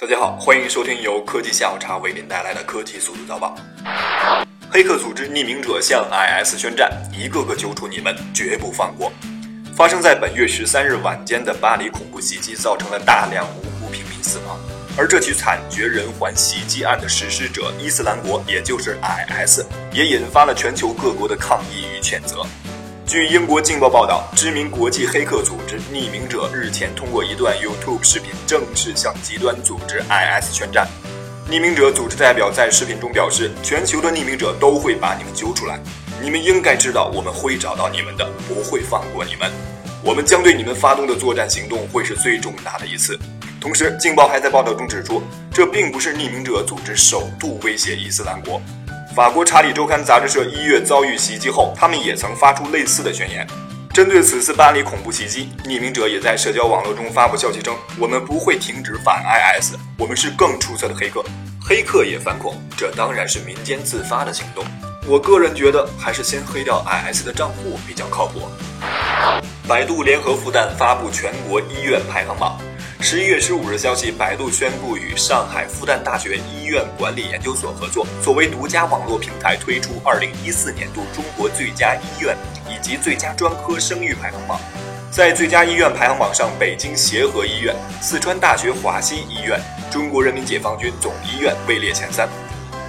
大家好，欢迎收听由科技下午茶为您带来的科技速度早报。黑客组织匿名者向 IS 宣战，一个个揪出你们，绝不放过。发生在本月十三日晚间的巴黎恐怖袭击，造成了大量无辜平民死亡。而这起惨绝人寰袭击案的实施者伊斯兰国，也就是 IS，也引发了全球各国的抗议与谴责。据英国《镜报》报道，知名国际黑客组织匿名者日前通过一段 YouTube 视频正式向极端组织 IS 宣战。匿名者组织代表在视频中表示：“全球的匿名者都会把你们揪出来，你们应该知道我们会找到你们的，不会放过你们。我们将对你们发动的作战行动会是最重大的一次。”同时，《镜报》还在报道中指出，这并不是匿名者组织首度威胁伊斯兰国。法国《查理周刊》杂志社一月遭遇袭击后，他们也曾发出类似的宣言。针对此次巴黎恐怖袭击，匿名者也在社交网络中发布消息称：“我们不会停止反 IS，我们是更出色的黑客。黑客也反恐，这当然是民间自发的行动。我个人觉得，还是先黑掉 IS 的账户比较靠谱。”百度联合复旦发布全国医院排行榜。十一月十五日消息，百度宣布与上海复旦大学医院管理研究所合作，作为独家网络平台推出二零一四年度中国最佳医院以及最佳专科声誉排行榜。在最佳医院排行榜上，北京协和医院、四川大学华西医院、中国人民解放军总医院位列前三。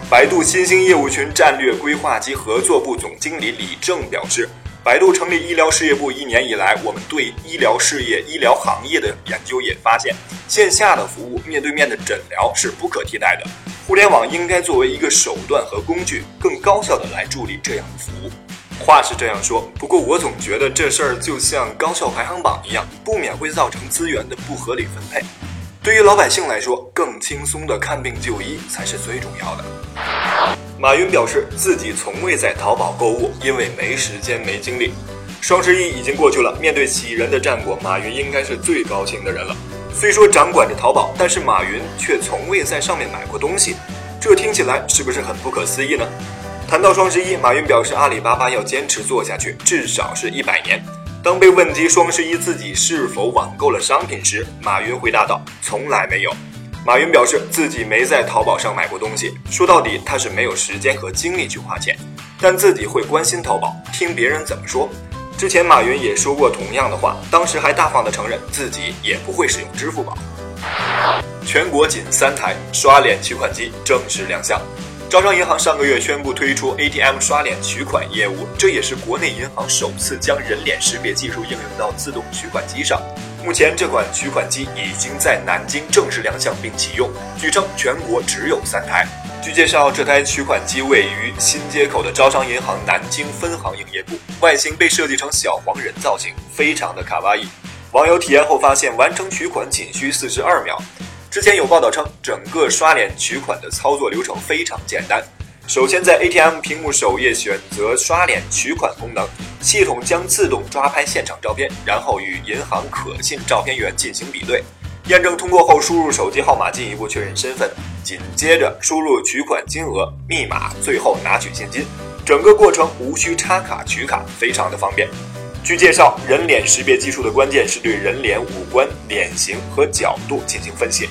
百度新兴业务群战略规划及合作部总经理李正表示。百度成立医疗事业部一年以来，我们对医疗事业、医疗行业的研究也发现，线下的服务、面对面的诊疗是不可替代的。互联网应该作为一个手段和工具，更高效的来助力这样的服务。话是这样说，不过我总觉得这事儿就像高校排行榜一样，不免会造成资源的不合理分配。对于老百姓来说，更轻松的看病就医才是最重要的。马云表示自己从未在淘宝购物，因为没时间、没精力。双十一已经过去了，面对喜人的战果，马云应该是最高兴的人了。虽说掌管着淘宝，但是马云却从未在上面买过东西，这听起来是不是很不可思议呢？谈到双十一，马云表示阿里巴巴要坚持做下去，至少是一百年。当被问及双十一自己是否网购了商品时，马云回答道：“从来没有。”马云表示自己没在淘宝上买过东西，说到底他是没有时间和精力去花钱，但自己会关心淘宝，听别人怎么说。之前马云也说过同样的话，当时还大方的承认自己也不会使用支付宝。全国仅三台刷脸取款机正式亮相，招商银行上个月宣布推出 ATM 刷脸取款业务，这也是国内银行首次将人脸识别技术应用到自动取款机上。目前这款取款机已经在南京正式亮相并启用，据称全国只有三台。据介绍，这台取款机位于新街口的招商银行南京分行营业部，外形被设计成小黄人造型，非常的卡哇伊。网友体验后发现，完成取款仅需四十二秒。之前有报道称，整个刷脸取款的操作流程非常简单。首先，在 ATM 屏幕首页选择刷脸取款功能，系统将自动抓拍现场照片，然后与银行可信照片源进行比对，验证通过后输入手机号码进一步确认身份，紧接着输入取款金额、密码，最后拿取现金。整个过程无需插卡取卡，非常的方便。据介绍，人脸识别技术的关键是对人脸五官、脸型和角度进行分析。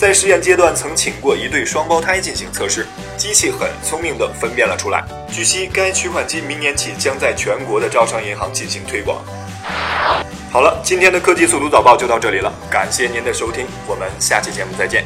在试验阶段，曾请过一对双胞胎进行测试，机器很聪明地分辨了出来。据悉，该取款机明年起将在全国的招商银行进行推广。好了，今天的科技速读早报就到这里了，感谢您的收听，我们下期节目再见。